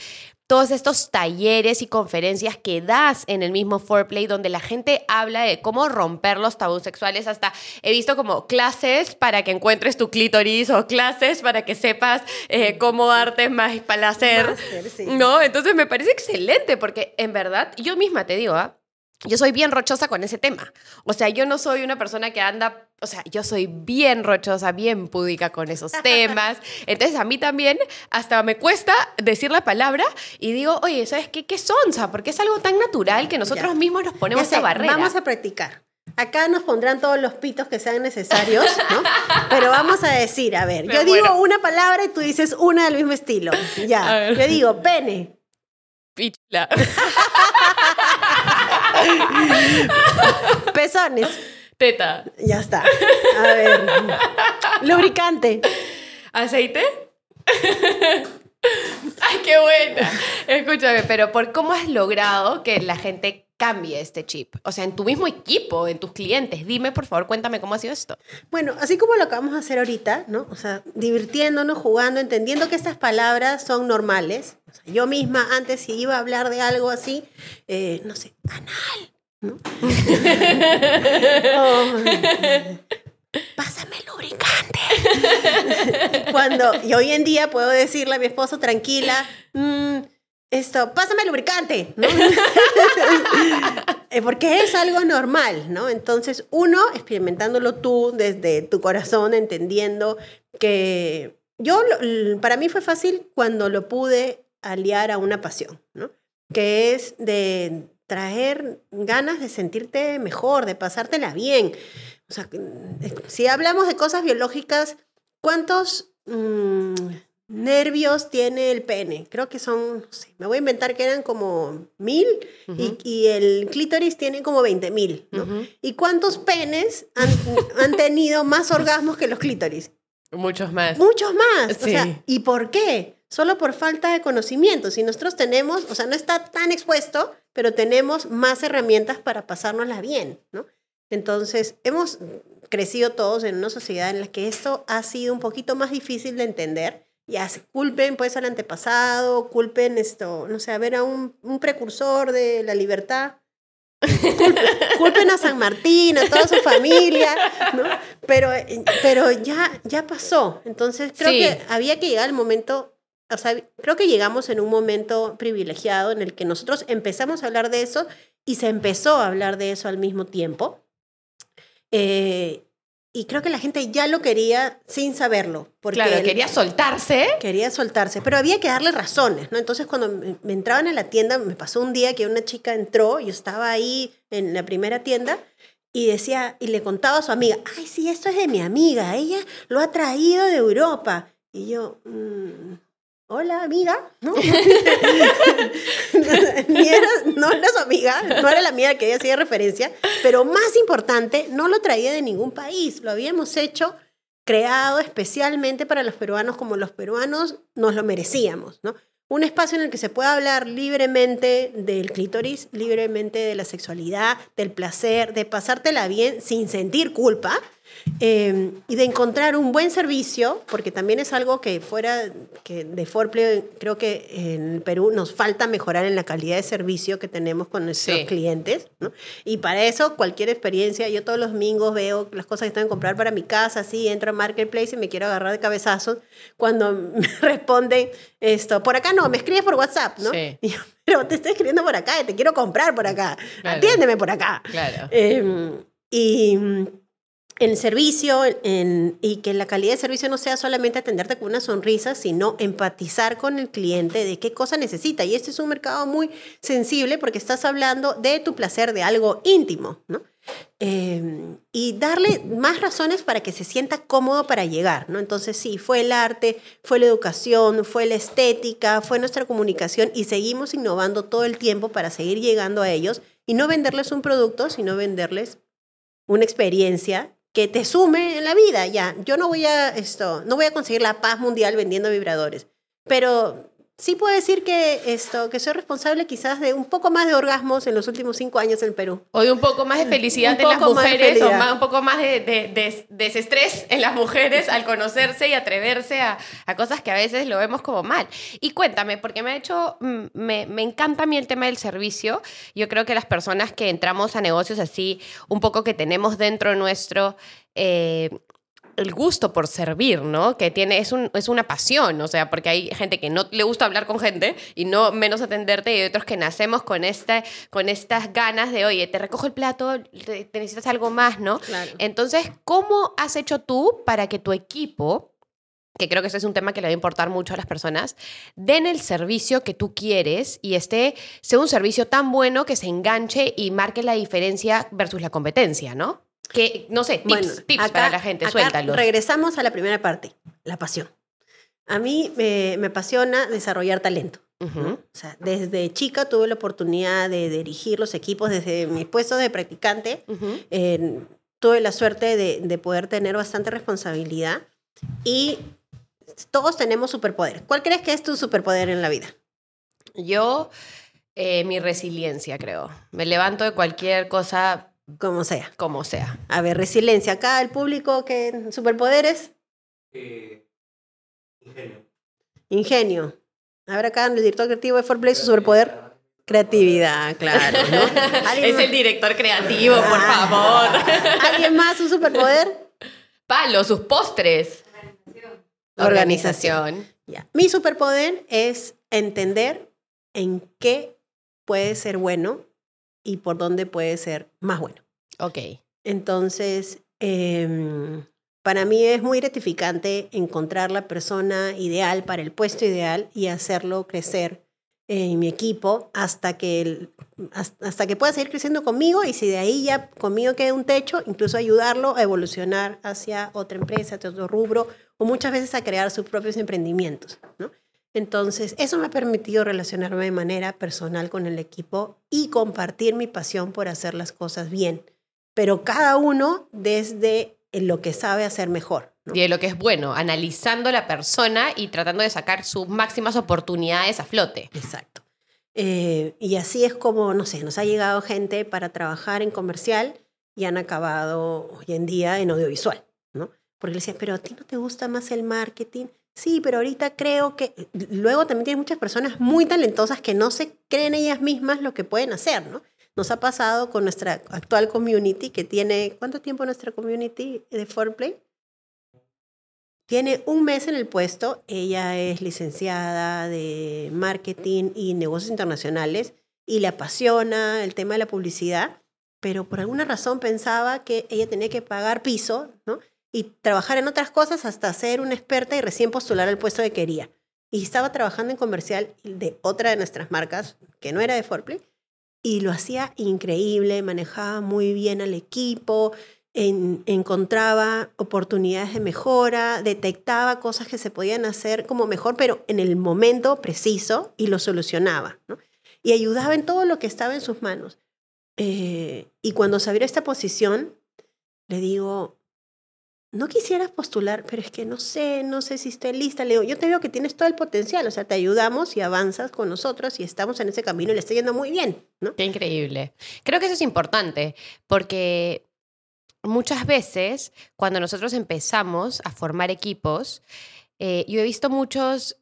[SPEAKER 1] todos estos talleres y conferencias que das en el mismo foreplay donde la gente habla de cómo romper los tabús sexuales. Hasta he visto como clases para que encuentres tu clítoris o clases para que sepas eh, cómo darte más placer. ¿No? Entonces me parece excelente porque en verdad yo misma te digo, ¿ah? Yo soy bien rochosa con ese tema. O sea, yo no soy una persona que anda, o sea, yo soy bien rochosa, bien púdica con esos <laughs> temas. Entonces, a mí también hasta me cuesta decir la palabra y digo, oye, ¿sabes qué? ¿Qué sonza? Porque es algo tan natural que nosotros mismos nos ponemos esa barrera.
[SPEAKER 2] Vamos a practicar. acá nos pondrán todos los pitos que sean necesarios, ¿no? Pero vamos a decir, a ver, yo digo una palabra y tú dices una del mismo estilo. <laughs> Ya, yo digo pene.
[SPEAKER 1] Pichla. <laughs>
[SPEAKER 2] Pezones.
[SPEAKER 1] Teta.
[SPEAKER 2] Ya está. A ver. Lubricante.
[SPEAKER 1] ¿Aceite? <laughs> Ay, qué buena. Escúchame, pero ¿por cómo has logrado que la gente cambie este chip? O sea, en tu mismo equipo, en tus clientes. Dime, por favor, cuéntame cómo ha sido esto.
[SPEAKER 2] Bueno, así como lo acabamos de hacer ahorita, ¿no? O sea, divirtiéndonos, jugando, entendiendo que estas palabras son normales. O sea, yo misma, antes, si iba a hablar de algo así, eh, no sé, anal. ¿no? <laughs> oh, pásame el lubricante. <laughs> Cuando, y hoy en día puedo decirle a mi esposo tranquila, mm, esto, pásame el lubricante, ¿no? <laughs> Eh, porque es algo normal, ¿no? Entonces, uno, experimentándolo tú desde tu corazón, entendiendo que yo, para mí fue fácil cuando lo pude aliar a una pasión, ¿no? Que es de traer ganas de sentirte mejor, de pasártela bien. O sea, eh, si hablamos de cosas biológicas, ¿cuántos mm, nervios tiene el pene? Creo que son, no sé, me voy a inventar que eran como mil y, el clítoris tiene como veinte mil. ¿no? ¿Y cuántos penes han, han, tenido más orgasmos que los clítoris?
[SPEAKER 1] Muchos más.
[SPEAKER 2] Muchos más. O sea, ¿y por qué? Solo por falta de conocimiento. Si nosotros tenemos, o sea, no está tan expuesto, pero tenemos más herramientas para pasárnosla bien, ¿no? Entonces, hemos crecido todos en una sociedad en la que esto ha sido un poquito más difícil de entender. Ya culpen pues al antepasado, culpen esto, no sé, a ver a un, un precursor de la libertad. Culpen, <laughs> a San Martín, a toda su familia, ¿no? Pero, pero ya, ya pasó. Entonces creo que había que llegar al momento, o sea, creo que llegamos en un momento privilegiado en el que nosotros empezamos a hablar de eso y se empezó a hablar de eso al mismo tiempo. Eh, y creo que la gente ya lo quería sin saberlo.
[SPEAKER 1] Porque claro, quería soltarse.
[SPEAKER 2] Quería soltarse, pero había que darle razones, ¿no? Entonces cuando me, entraban a la tienda, me pasó un día que una chica entró, yo estaba ahí en la primera tienda y decía, y le contaba a su amiga, ay, sí, esto es de mi amiga, ella lo ha traído de Europa. Y yo, mm, hola amiga, ¿no? <laughs> <laughs> era, no era su amiga, no era la amiga que ella hacía referencia, pero más importante, no lo traía de ningún país, lo habíamos hecho creado especialmente para los peruanos como los peruanos nos lo merecíamos, ¿no? Un espacio en el que se pueda hablar libremente del clítoris, libremente de la sexualidad, del placer, de pasártela bien sin sentir culpa, Em, y de encontrar un buen servicio, porque también es algo que fuera que de Forplay, creo que en Perú nos falta mejorar en la calidad de servicio que tenemos con nuestros clientes, ¿no? Y para eso, cualquier experiencia, yo todos los domingos veo las cosas que están en comprar para mi casa, así, entro a Marketplace y me quiero agarrar de cabezazos, cuando <laughs> me responden esto, por acá no, me escribes por WhatsApp, ¿no? pero te estoy escribiendo por acá, te quiero comprar por acá, atiéndeme por acá.
[SPEAKER 1] Claro.
[SPEAKER 2] Em, y el servicio en, y que la calidad de servicio no sea solamente atenderte con una sonrisa, sino empatizar con el cliente de qué cosa necesita. Y este es un mercado muy sensible porque estás hablando de tu placer, de algo íntimo, ¿no? Em, y darle más razones para que se sienta cómodo para llegar, ¿no? Entonces sí, fue el arte, fue la educación, fue la estética, fue nuestra comunicación y seguimos innovando todo el tiempo para seguir llegando a ellos y no venderles un producto, sino venderles una experiencia que te sume en la vida, ya. Yo no voy a esto, no voy a conseguir la paz mundial vendiendo vibradores, pero sí puedo decir que esto, que soy responsable quizás de un poco más de orgasmos en los últimos cinco años en Perú.
[SPEAKER 1] O de un poco más de felicidad en las mujeres, o un poco más de, de, desestrés en las mujeres al conocerse y atreverse a, a, cosas que a veces lo vemos como mal. Y cuéntame, porque me ha hecho, mm, me, me encanta a mí el tema del servicio. Yo creo que las personas que entramos a negocios así, un poco que tenemos dentro nuestro... Eh, el gusto por servir, ¿no? Que tiene, es, un, es una pasión, o sea, porque hay gente que no le gusta hablar con gente y no menos atenderte y otros que nacemos con, esta, con estas ganas de, oye, te recojo el plato, te, necesitas algo más, ¿no? Entonces, ¿cómo has hecho tú para que tu equipo que creo que ese es un tema que le va a importar mucho a las personas, den el servicio que tú quieres y esté, sea un servicio tan bueno que se enganche y marque la diferencia versus la competencia, ¿no? Que, no sé, tips, tips para la gente, suéltalos.
[SPEAKER 2] Regresamos a la primera parte, la pasión. A mí me, apasiona desarrollar talento. O sea, desde chica tuve la oportunidad de dirigir los equipos desde mi puesto de practicante. tuve la suerte de, de, poder tener bastante responsabilidad y todos tenemos superpoderes. ¿Cuál crees que es tu superpoder en la vida?
[SPEAKER 1] Yo, eh, mi resiliencia, creo. Me levanto de cualquier cosa.
[SPEAKER 2] Como sea.
[SPEAKER 1] Como sea.
[SPEAKER 2] A ver, resiliencia. Acá el público, ¿qué superpoderes? Eh, ingenio. Ingenio. A ver, acá el director creativo de Forplay, su superpoder. Creatividad, claro. <laughs>
[SPEAKER 1] es el director creativo, por ah. favor.
[SPEAKER 2] ¿Alguien más un superpoder?
[SPEAKER 1] Palo, sus postres. Organización.
[SPEAKER 2] Mi superpoder es entender en qué puede ser bueno y por dónde puede ser más bueno.
[SPEAKER 1] Ok.
[SPEAKER 2] Entonces, em, para mí es muy gratificante encontrar la persona ideal para el puesto ideal y hacerlo crecer en mi equipo hasta que, hasta que pueda seguir creciendo conmigo y si de ahí ya conmigo queda un techo, incluso ayudarlo a evolucionar hacia otra empresa, hacia otro rubro o muchas veces a crear sus propios emprendimientos. ¿no? Entonces, eso me ha permitido relacionarme de manera personal con el equipo y compartir mi pasión por hacer las cosas bien, pero cada uno desde lo que sabe hacer mejor.
[SPEAKER 1] Y de lo que es bueno, analizando la persona y tratando de sacar sus máximas oportunidades a flote.
[SPEAKER 2] Exacto. Eh, y así es como, no sé, nos ha llegado gente para trabajar en comercial y han acabado hoy en día en audiovisual, ¿no? Porque le decía, pero a ti no te gusta más el marketing. Sí, pero ahorita creo que luego también tiene muchas personas muy talentosas que no se creen ellas mismas lo que pueden hacer, ¿no? Nos ha pasado con nuestra actual community que tiene, ¿cuánto tiempo nuestra community de Foreplay? Tiene un mes en el puesto, ella es licenciada de marketing y negocios internacionales y le apasiona el tema de la publicidad, pero por alguna razón pensaba que ella tenía que pagar piso, ¿no? Y trabajar en otras cosas hasta ser una experta y recién postular al puesto que quería. Y estaba trabajando en comercial de otra de nuestras marcas, que no era de Forplay, y lo hacía increíble, manejaba muy bien al equipo, encontraba oportunidades de mejora, detectaba cosas que se podían hacer como mejor, pero en el momento preciso y lo solucionaba. Y ayudaba en todo lo que estaba en sus manos. Eh, y cuando se abrió esta posición, le digo, no quisieras postular, pero es que no sé, no sé si esté lista. Le digo, yo te veo que tienes todo el potencial, o sea, te ayudamos y avanzas con nosotros y estamos en ese camino y le está yendo muy bien, ¿no?
[SPEAKER 1] Qué increíble. Creo que eso es importante, porque muchas veces cuando nosotros empezamos a formar equipos, eh, yo he visto muchos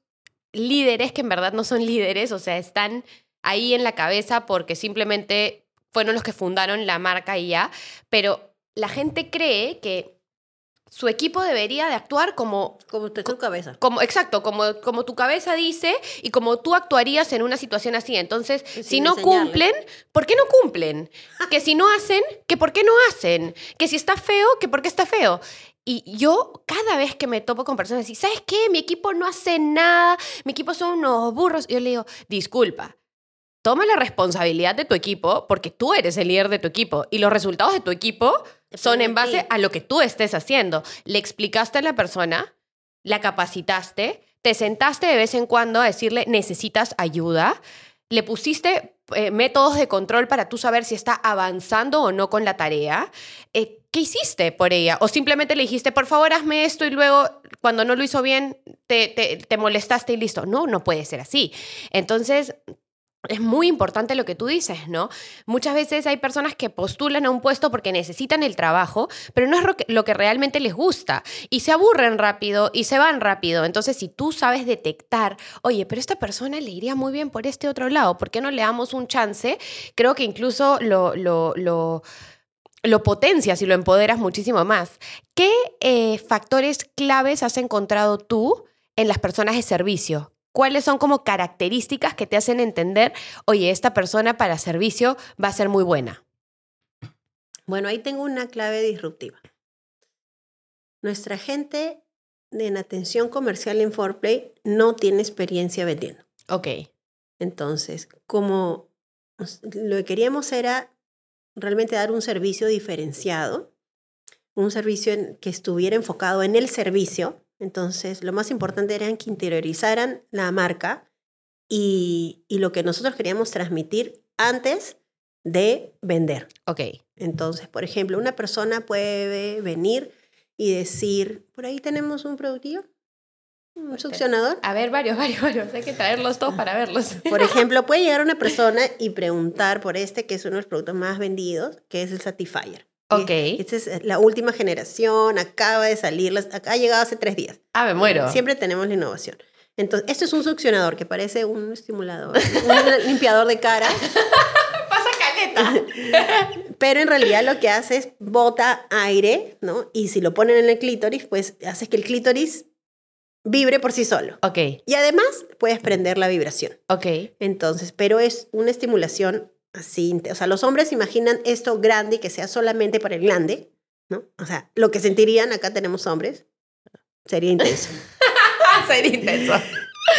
[SPEAKER 1] líderes que en verdad no son líderes, o sea, están ahí en la cabeza porque simplemente fueron los que fundaron la marca y ya, pero la gente cree que su equipo debería de actuar como...
[SPEAKER 2] Como tu, cabeza.
[SPEAKER 1] Como, exacto, como, como tu cabeza dice y como tú actuarías en una situación así. Entonces, si no cumplen, ¿por qué no cumplen? que si no hacen, que por qué no hacen? Que si está feo, que por qué está feo. Y yo cada vez que me topo con personas y ¿sabes qué? Mi equipo no hace nada, mi equipo son unos burros. Yo le digo, disculpa, toma la responsabilidad de tu equipo porque tú eres el líder de tu equipo y los resultados de tu equipo son en base a lo que tú estés haciendo. Le explicaste a la persona, la capacitaste, te sentaste de vez en cuando a decirle necesitas ayuda, le pusiste eh, métodos de control para tú saber si está avanzando o no con la tarea. Eh, ¿Qué hiciste por ella? O simplemente le dijiste, por favor, hazme esto y luego, cuando no lo hizo bien, te, te, te molestaste y listo. No, no puede ser así. Entonces, es muy importante lo que tú dices, ¿no? Muchas veces hay personas que postulan a un puesto porque necesitan el trabajo, pero no es lo que realmente les gusta y se aburren rápido y se van rápido. Entonces, si tú sabes detectar, oye, pero esta persona le iría muy bien por este otro lado, ¿por qué no le damos un chance? Creo que incluso lo, lo, lo, lo potencias y lo empoderas muchísimo más. ¿Qué eh, factores claves has encontrado tú en las personas de servicio? ¿Cuáles son como características que te hacen entender, oye, esta persona para servicio va a ser muy buena?
[SPEAKER 2] Bueno, ahí tengo una clave disruptiva. Nuestra gente en atención comercial en Foreplay no tiene experiencia vendiendo.
[SPEAKER 1] Ok.
[SPEAKER 2] Entonces, como lo que queríamos era realmente dar un servicio diferenciado, un servicio que estuviera enfocado en el servicio. Entonces, lo más importante era que interiorizaran la marca y, y lo que nosotros queríamos transmitir antes de vender.
[SPEAKER 1] Ok.
[SPEAKER 2] Entonces, por ejemplo, una persona puede venir y decir, por ahí tenemos un productillo, un succionador.
[SPEAKER 1] A ver, varios, <laughs> varios, varios. Hay que traerlos todos para verlos. <laughs>
[SPEAKER 2] Por ejemplo, puede llegar una persona y preguntar por este, que es uno de los productos más vendidos, que es el Satisfyer.
[SPEAKER 1] Ok.
[SPEAKER 2] Esta es la última generación, acaba de salir, ha llegado hace tres días.
[SPEAKER 1] Ah, me muero.
[SPEAKER 2] Siempre tenemos la innovación. Entonces, esto es un succionador que parece un estimulador, un <laughs> limpiador de cara. <laughs>
[SPEAKER 1] Pasa caleta. <laughs>
[SPEAKER 2] Pero en realidad lo que hace es bota aire, ¿no? Y si lo ponen en el clítoris, pues hace que el clítoris vibre por sí solo.
[SPEAKER 1] Ok.
[SPEAKER 2] Y además puedes prender la vibración.
[SPEAKER 1] Ok.
[SPEAKER 2] Entonces, pero es una estimulación así. O sea, los hombres imaginan esto grande y que sea solamente para el glande, ¿no? O sea, lo que sentirían, acá tenemos hombres, sería intenso. <laughs>
[SPEAKER 1] sería intenso.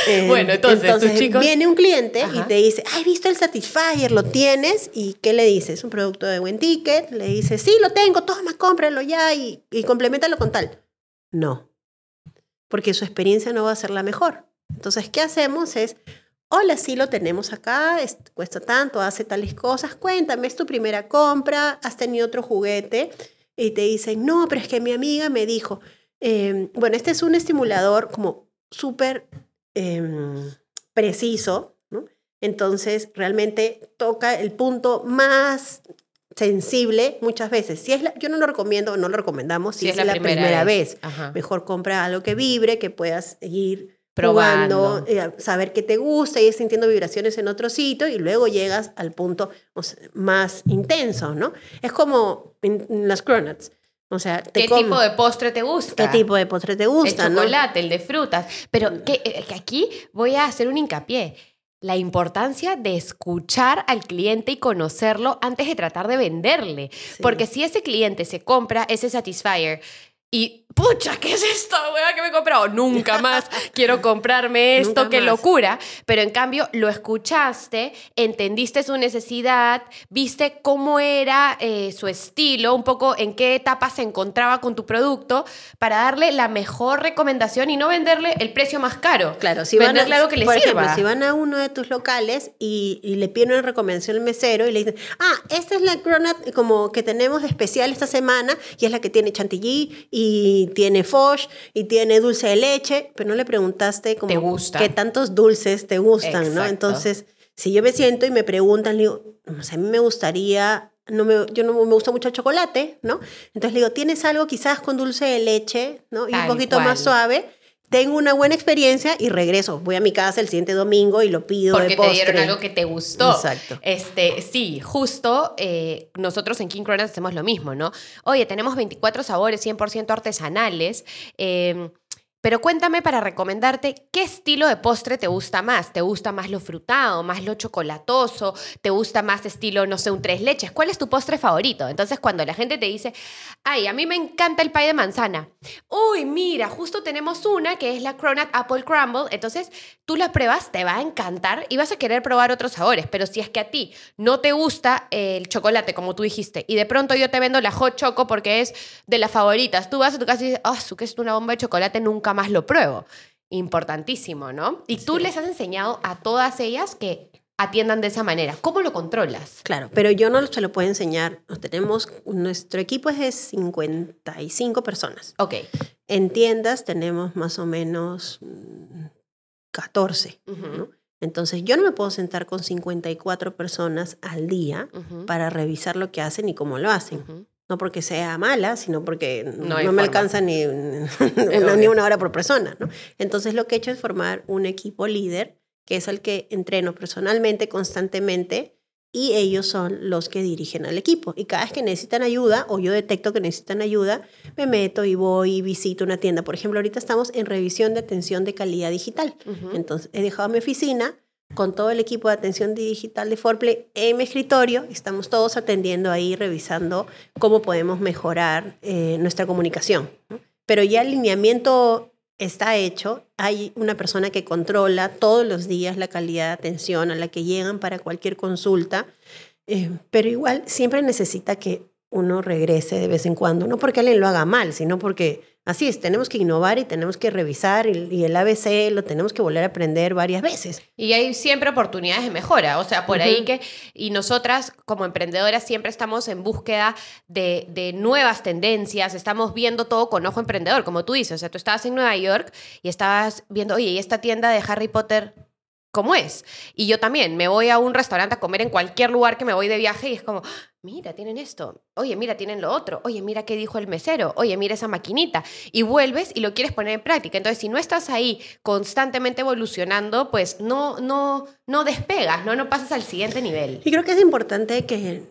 [SPEAKER 1] Eh, bueno, entonces, chicos...
[SPEAKER 2] viene un cliente y te dice, ay, visto el Satisfyer? ¿Lo tienes? ¿Y qué le dices? ¿Un producto de buen ticket? Le dice, sí, lo tengo, toma, cómpralo ya y, y complementalo con tal. No, porque su experiencia no va a ser la mejor. Entonces, ¿qué hacemos? Es, hola, sí lo tenemos acá, cuesta tanto, hace tales cosas, cuéntame, es tu primera compra, has tenido otro juguete y te dicen, no, pero es que mi amiga me dijo, em, bueno, este es un estimulador como súper em, preciso, ¿no? Entonces, realmente toca el punto más sensible muchas veces. Si es yo no lo recomiendo, no lo recomendamos si, es, la, primera, vez. Mejor compra algo que vibre, que puedas ir probando, eh, saber qué te gusta, ir sintiendo vibraciones en otro sitio y luego llegas al punto más intenso, ¿no? Es como en, las cronuts. O sea,
[SPEAKER 1] ¿qué tipo de postre te gusta?
[SPEAKER 2] ¿Qué tipo de postre te gusta?
[SPEAKER 1] El chocolate, el de frutas. Pero mm. eh, que aquí voy a hacer un hincapié la importancia de escuchar al cliente y conocerlo antes de tratar de venderle. Porque si ese cliente se compra ese Satisfyer y, pucha, ¿qué es esto, weá, que me he comprado? Nunca más <laughs> quiero comprarme esto, qué locura. Pero en cambio, lo escuchaste, entendiste su necesidad, viste cómo era eh, su estilo, un poco en qué etapa se encontraba con tu producto, para darle la mejor recomendación y no venderle el precio más caro.
[SPEAKER 2] Claro, si venderle van a, algo que le por Ejemplo, si van a uno de tus locales y, le piden una recomendación al mesero y le dicen, ah, esta es la cronat como que tenemos especial esta semana y es la que tiene chantilly y y tiene foch y tiene dulce de leche, pero no le preguntaste como qué tantos dulces te gustan, ¿no? Entonces, si yo me siento y me preguntan, le digo, o sea, a mí me gustaría, no me, yo no me gusta mucho el chocolate, ¿no? Entonces le digo, ¿tienes algo quizás con dulce de leche, ¿no? Y un poquito más suave tengo una buena experiencia y regreso. Voy a mi casa el siguiente domingo y lo pido
[SPEAKER 1] Porque
[SPEAKER 2] de postre.
[SPEAKER 1] te dieron algo que te gustó.
[SPEAKER 2] Exacto.
[SPEAKER 1] Este, sí, justo eh, nosotros en King Cronas hacemos lo mismo, ¿no? Oye, tenemos 24 sabores 100% artesanales. Eh, pero cuéntame para recomendarte qué estilo de postre te gusta más. ¿Te gusta más lo frutado, más lo chocolatoso? ¿Te gusta más estilo, no sé, un tres leches? ¿Cuál es tu postre favorito? Entonces, cuando la gente te dice, ay, a mí me encanta el pie de manzana. Uy, mira, justo tenemos una que es la Cronut Apple Crumble. Entonces, tú la pruebas, te va a encantar y vas a querer probar otros sabores. Pero si es que a ti no te gusta el chocolate, como tú dijiste, y de pronto yo te vendo la hot choco porque es de las favoritas, tú vas a tu casa y dices, oh, que es una bomba de chocolate, nunca más lo pruebo. Importantísimo, ¿no? Y tú les has enseñado a todas ellas que atiendan de esa manera. ¿Cómo lo controlas?
[SPEAKER 2] Claro, pero yo no se lo puedo enseñar. tenemos, nuestro equipo es de 55 personas.
[SPEAKER 1] Ok.
[SPEAKER 2] En tiendas tenemos más o menos 14, ¿no? Entonces yo no me puedo sentar con 54 personas al día para revisar lo que hacen y cómo lo hacen. No porque sea mala, sino porque no, me alcanza ni, <laughs> ni una hora por persona. ¿no? Entonces lo que he hecho es formar un equipo líder, que es el que entreno personalmente, constantemente, y ellos son los que dirigen al equipo. Y cada vez que necesitan ayuda, o yo detecto que necesitan ayuda, me meto y voy y visito una tienda. Por ejemplo, ahorita estamos en revisión de atención de calidad digital. Entonces, he dejado mi oficina con todo el equipo de atención digital de Forplay en mi escritorio. Estamos todos atendiendo ahí, revisando cómo podemos mejorar eh, nuestra comunicación. Pero ya el lineamiento está hecho. Hay una persona que controla todos los días la calidad de atención a la que llegan para cualquier consulta, eh, pero igual siempre necesita que uno regrese de vez en cuando, no porque alguien lo haga mal, sino porque así es, tenemos que innovar y tenemos que revisar y, el ABC lo tenemos que volver a aprender varias veces.
[SPEAKER 1] Y hay siempre oportunidades de mejora, o sea, por ahí que, y nosotras como emprendedoras siempre estamos en búsqueda de, de nuevas tendencias, estamos viendo todo con ojo emprendedor, como tú dices, o sea, tú estabas en Nueva York y estabas viendo, oye, ¿y esta tienda de Harry Potter cómo es. Y yo también me voy a un restaurante a comer en cualquier lugar que me voy de viaje y es como, mira, tienen esto, oye, mira, tienen lo otro, oye, mira qué dijo el mesero, oye, mira esa maquinita. Y vuelves y lo quieres poner en práctica. Entonces, si no estás ahí constantemente evolucionando, pues no, no, no despegas, ¿no? no pasas al siguiente nivel.
[SPEAKER 2] Y creo que es importante que,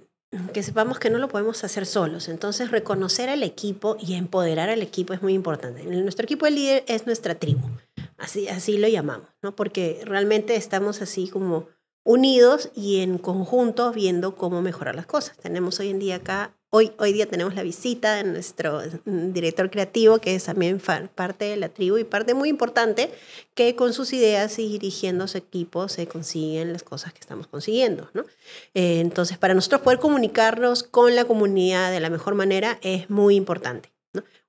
[SPEAKER 2] que sepamos que no lo podemos hacer solos. Entonces, reconocer al equipo y empoderar al equipo es muy importante. Nuestro equipo de líder es nuestra tribu, así, así lo llamamos, ¿no? Porque realmente estamos así como unidos y en conjunto viendo cómo mejorar las cosas. Tenemos hoy en día acá, hoy, hoy día tenemos la visita de nuestro mm, director creativo, que es también parte de la tribu y parte muy importante, que con sus ideas y dirigiendo su equipo se consiguen las cosas que estamos consiguiendo. ¿no? Eh, entonces, para nosotros poder comunicarnos con la comunidad de la mejor manera es muy importante.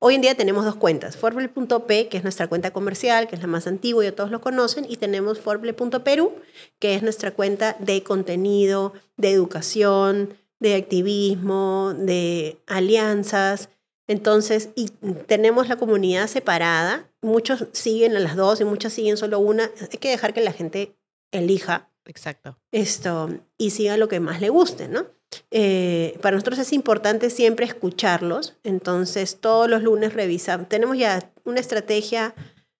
[SPEAKER 2] Hoy en día tenemos dos cuentas, Forble.p, que es nuestra cuenta comercial, que es la más antigua y todos lo conocen, y tenemos Forble.peru, que es nuestra cuenta de contenido, de educación, de activismo, de alianzas. Entonces, y tenemos la comunidad separada, muchos siguen a las dos y muchas siguen solo una. Hay que dejar que la gente elija.
[SPEAKER 1] Exacto.
[SPEAKER 2] Esto y siga lo que más le guste, ¿no? Eh, para nosotros es importante siempre escucharlos, entonces todos los lunes revisamos, tenemos ya una estrategia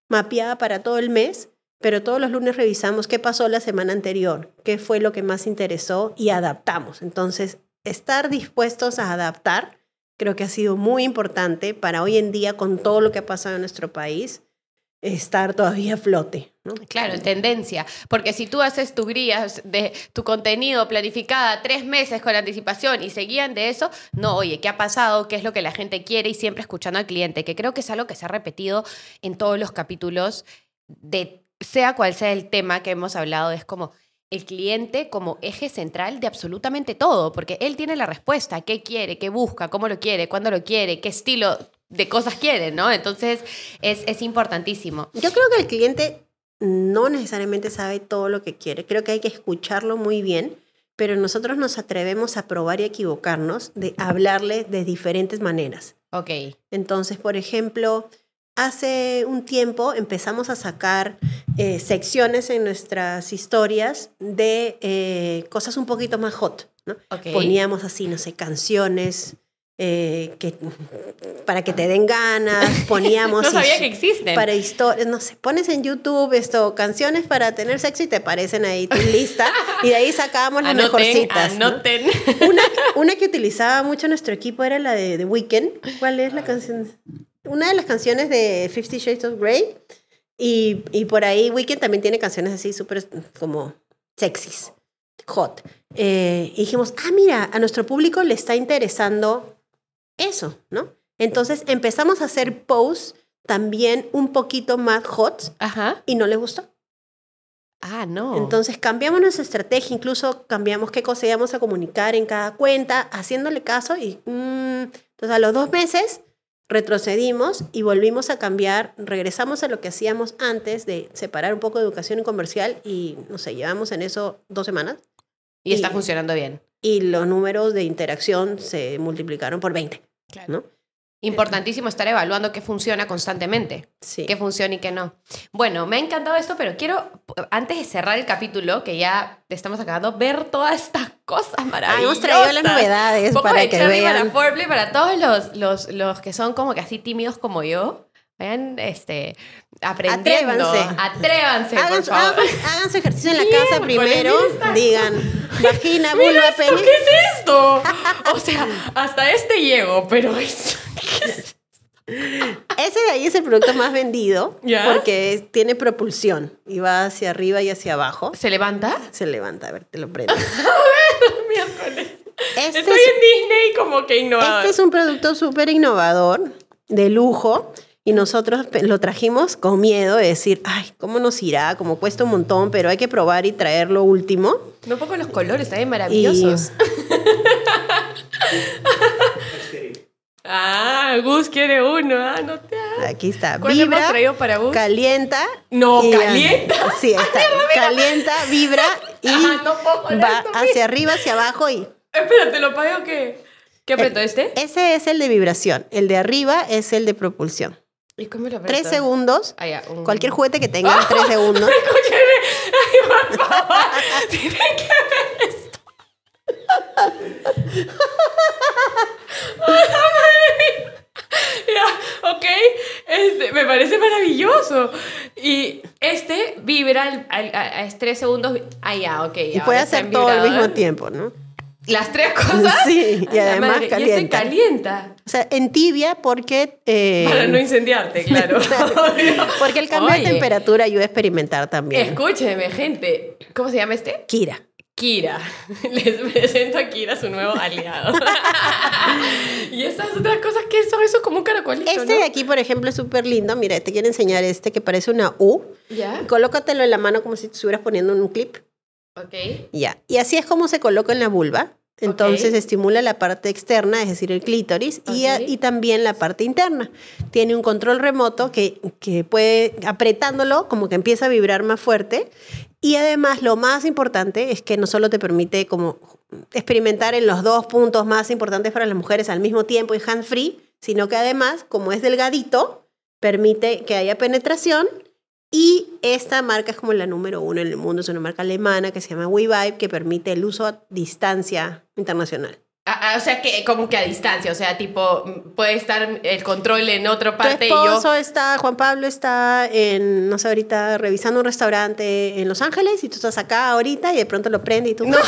[SPEAKER 2] mapeada para todo el mes, pero todos los lunes revisamos qué pasó la semana anterior, qué fue lo que más interesó y adaptamos. Entonces, estar dispuestos a adaptar creo que ha sido muy importante para hoy en día con todo lo que ha pasado en nuestro país estar todavía a flote. ¿No?
[SPEAKER 1] Claro, tendencia. Porque si tú haces tu guía de tu contenido planificada tres meses con anticipación y seguían de eso, no, oye, ¿qué ha pasado? ¿Qué es lo que la gente quiere? Y siempre escuchando al cliente, que creo que es algo que se ha repetido en todos los capítulos de sea cual sea el tema que hemos hablado, es como el cliente como eje central de absolutamente todo, porque él tiene la respuesta, qué quiere, qué busca, cómo lo quiere, cuándo lo quiere, qué estilo de cosas quiere, ¿no? Entonces es, es importantísimo.
[SPEAKER 2] Yo creo que el cliente no necesariamente sabe todo lo que quiere, creo que hay que escucharlo muy bien, pero nosotros nos atrevemos a probar y equivocarnos de hablarle de diferentes maneras.
[SPEAKER 1] Ok.
[SPEAKER 2] Entonces, por ejemplo, hace un tiempo empezamos a sacar eh, secciones en nuestras historias de eh, cosas un poquito más hot. ¿no? Poníamos así, no sé, canciones eh, que, para que te den ganas, <laughs> poníamos...
[SPEAKER 1] no sabía que existen.
[SPEAKER 2] Para historias, no sé, pones en YouTube esto, canciones para tener sexo y te aparecen ahí tu lista y de ahí sacábamos las mejorcitas.
[SPEAKER 1] Anoten.
[SPEAKER 2] Una, <laughs> una que utilizaba mucho nuestro equipo era la de The Weeknd. ¿Cuál es la canción? Una de las canciones de Fifty Shades of Grey y, y por ahí Weeknd también tiene canciones así súper como sexys, hot. Eh, y dijimos, ah, mira, a nuestro público le está interesando eso, ¿no? Entonces empezamos a hacer posts también un poquito más hot
[SPEAKER 1] Ajá.
[SPEAKER 2] y no les gustó.
[SPEAKER 1] Ah, no.
[SPEAKER 2] Entonces cambiamos nuestra estrategia, incluso cambiamos qué cosa íbamos a comunicar en cada cuenta, haciéndole caso y mm, entonces a los dos meses retrocedimos y volvimos a cambiar, regresamos a lo que hacíamos antes de separar un poco de educación y comercial y no sé, llevamos en eso dos semanas.
[SPEAKER 1] Y, está funcionando bien.
[SPEAKER 2] Y los números de interacción se multiplicaron por 20. Claro. ¿no?
[SPEAKER 1] Importantísimo estar evaluando qué funciona constantemente,
[SPEAKER 2] sí.
[SPEAKER 1] qué funciona y qué no. Bueno, me ha encantado esto, pero quiero, antes de cerrar el capítulo, que ya estamos acabando, ver todas estas cosas maravillosas. Ah,
[SPEAKER 2] hemos traído las novedades para que vean.
[SPEAKER 1] Para para todos los, los, los que son como que así tímidos como yo. Vayan este, aprendiendo. Atrévanse. Atrévanse,
[SPEAKER 2] hagan,
[SPEAKER 1] por favor.
[SPEAKER 2] Hagan, su ejercicio en la casa primero. Digan, vagina, vulva,
[SPEAKER 1] pene. ¿Qué es esto? <laughs> O sea, hasta este llego, pero <laughs> es...
[SPEAKER 2] Ese de ahí es el producto más vendido porque tiene propulsión y va hacia arriba y hacia abajo.
[SPEAKER 1] ¿Se levanta?
[SPEAKER 2] Se levanta, a ver, te lo prendo. <laughs> a
[SPEAKER 1] ver, miércoles. Este Estoy en Disney como que innovador.
[SPEAKER 2] Este es un producto súper innovador, de lujo, y nosotros lo trajimos con miedo de decir, ay, ¿cómo nos irá? Como cuesta un montón, pero hay que probar y traer lo último.
[SPEAKER 1] No pongo los colores, están maravillosos. <laughs> ah, Gus quiere uno, ah, no te
[SPEAKER 2] Aquí está. Vibra, para Gus? calienta.
[SPEAKER 1] No, calienta.
[SPEAKER 2] sí, <laughs> está. calienta, vibra <laughs> y va hacia arriba, hacia abajo y...
[SPEAKER 1] Espérate, ¿lo pagué o qué? ¿Qué apretó
[SPEAKER 2] eh,
[SPEAKER 1] este?
[SPEAKER 2] Ese es el de vibración. El de arriba es el de propulsión.
[SPEAKER 1] ¿Y cómo lo
[SPEAKER 2] Tres segundos. Ah, Cualquier juguete que tenga <laughs> tres segundos.
[SPEAKER 1] Escúcheme. Ay, por favor. <laughs> Tiene que ver esto. <laughs> ya, ok. Este, me parece maravilloso. Y este vibra a, tres segundos. Ah, ya, ok.
[SPEAKER 2] y puede hacer todo al mismo tiempo, ¿no?
[SPEAKER 1] Las tres cosas.
[SPEAKER 2] Sí, y además calienta. Y este
[SPEAKER 1] calienta.
[SPEAKER 2] O sea, en tibia porque...
[SPEAKER 1] Eh, Para no incendiarte, <laughs> claro.
[SPEAKER 2] porque el cambio de temperatura ayuda a experimentar también.
[SPEAKER 1] Escúcheme, gente. ¿Cómo se llama este?
[SPEAKER 2] Kira.
[SPEAKER 1] Kira. <laughs> Les presento a Kira, su nuevo aliado. <laughs> y esas otras cosas, ¿qué son? Eso como un caracolito,
[SPEAKER 2] Este de aquí, por ejemplo, es súper lindo. Mira, te quiero enseñar este que parece una U.
[SPEAKER 1] ¿Ya?
[SPEAKER 2] Colócatelo en la mano como si te estuvieras poniendo un clip.
[SPEAKER 1] Ok.
[SPEAKER 2] Ya. Y así es como se coloca en la vulva. Entonces estimula la parte externa, es decir, el clítoris, y, y, también la parte interna. Tiene un control remoto que, que, puede, apretándolo, como que empieza a vibrar más fuerte. Y además, lo más importante es que no solo te permite como experimentar en los dos puntos más importantes para las mujeres al mismo tiempo y hand-free, sino que además, como es delgadito, permite que haya penetración y esta marca es como la número uno en el mundo, es una marca alemana que se llama WeVibe, que permite el uso a distancia internacional.
[SPEAKER 1] Ah, ah, o sea, que como que a distancia, o sea, tipo, puede estar el control en otra parte
[SPEAKER 2] tu esposo está, Juan Pablo está en, no sé, ahorita revisando un restaurante en Los Ángeles y tú estás acá ahorita y de pronto lo prende y tú... No. <laughs>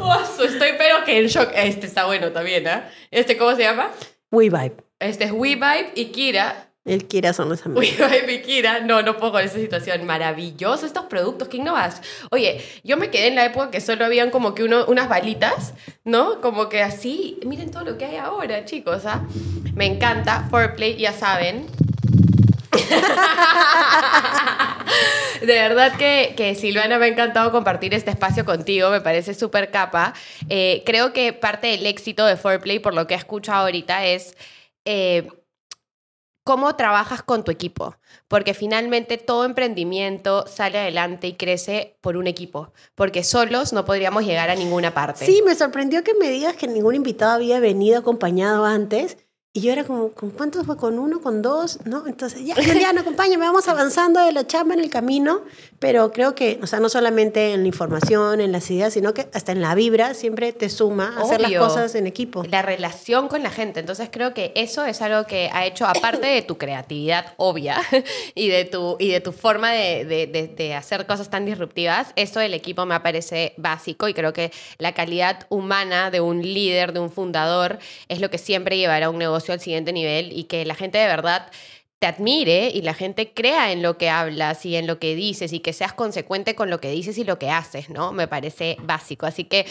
[SPEAKER 2] <laughs>
[SPEAKER 1] estoy pero que en shock. Este está bueno también, ¿eh? ¿Este cómo se llama?
[SPEAKER 2] WeVibe.
[SPEAKER 1] Este es WeVibe y Kira
[SPEAKER 2] el Kira son los amigos.
[SPEAKER 1] Uy, <laughs> mi Kira, no, no puedo con esa situación. Maravilloso estos productos, ¿qué innovas? Oye, yo me quedé en la época que solo habían como que uno, unas balitas, ¿no? Como que así, miren todo lo que hay ahora, chicos, ¿ah? Me encanta. Foreplay, ya saben. <laughs> De verdad que, que, Silvana me ha encantado compartir este espacio contigo, me parece súper capa. Eh, creo que parte del éxito de Foreplay, por lo que he escuchado ahorita, es... Eh, cómo trabajas con tu equipo, porque finalmente todo emprendimiento sale adelante y crece por un equipo, porque solos no podríamos llegar a ninguna parte.
[SPEAKER 2] Sí, me sorprendió que me digas que ningún invitado había venido acompañado antes y yo era como, ¿con cuántos fue? ¿Con uno? ¿Con dos? ¿No? Entonces, ya, Juliana, <laughs> acompáñame, vamos avanzando de la chamba en el camino, pero creo que, o sea, no solamente en la información, en las ideas, sino que hasta en la vibra siempre te suma hacer las cosas en equipo.
[SPEAKER 1] La relación con la gente. Entonces, creo que eso es algo que ha hecho, aparte de tu creatividad obvia <laughs> y de tu, y de tu forma de, de, de hacer cosas tan disruptivas, eso del equipo me parece básico y creo que la calidad humana de un líder, de un fundador, es lo que siempre llevará a un negocio al siguiente nivel y que la gente de verdad te admire y la gente crea en lo que hablas y en lo que dices y que seas consecuente con lo que dices y lo que haces, ¿no? Me parece básico. Así que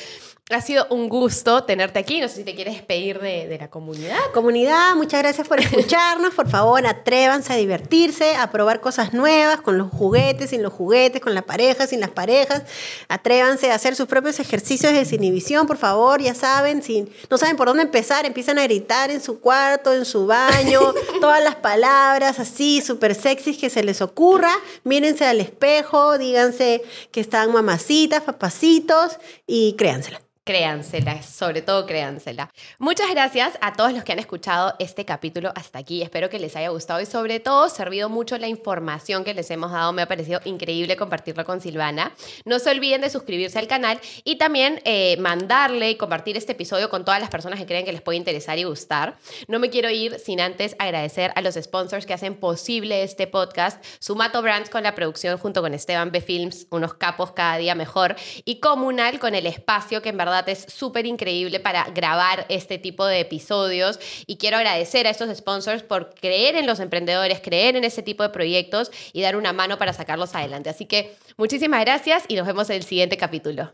[SPEAKER 1] ha sido un gusto tenerte aquí. No sé si te quieres despedir de, la comunidad.
[SPEAKER 2] Comunidad, muchas gracias por escucharnos. Por favor, atrévanse a divertirse, a probar cosas nuevas con los juguetes, sin los juguetes, con la pareja, sin las parejas. Atrévanse a hacer sus propios ejercicios de desinhibición, por favor. Ya saben, si no saben por dónde empezar, empiezan a gritar en su cuarto, en su baño, <laughs> todas las palabras así, súper sexys que se les ocurra. Mírense al espejo, díganse que están mamacitas, papacitos y créansela
[SPEAKER 1] créansela, sobre todo créansela. Muchas gracias a todos los que han escuchado este capítulo hasta aquí. Espero que les haya gustado y sobre todo servido mucho la información que les hemos dado. Me ha parecido increíble compartirlo con Silvana. No se olviden de suscribirse al canal y también eh, mandarle y compartir este episodio con todas las personas que creen que les puede interesar y gustar. No me quiero ir sin antes agradecer a los sponsors que hacen posible este podcast. Sumato Brands con la producción junto con Esteban B Films, unos capos cada día mejor. Y Comunal con el espacio que en es súper increíble para grabar este tipo de episodios y quiero agradecer a estos sponsors por creer en los emprendedores, creer en este tipo de proyectos y dar una mano para sacarlos adelante. Así que muchísimas gracias y nos vemos en el siguiente capítulo.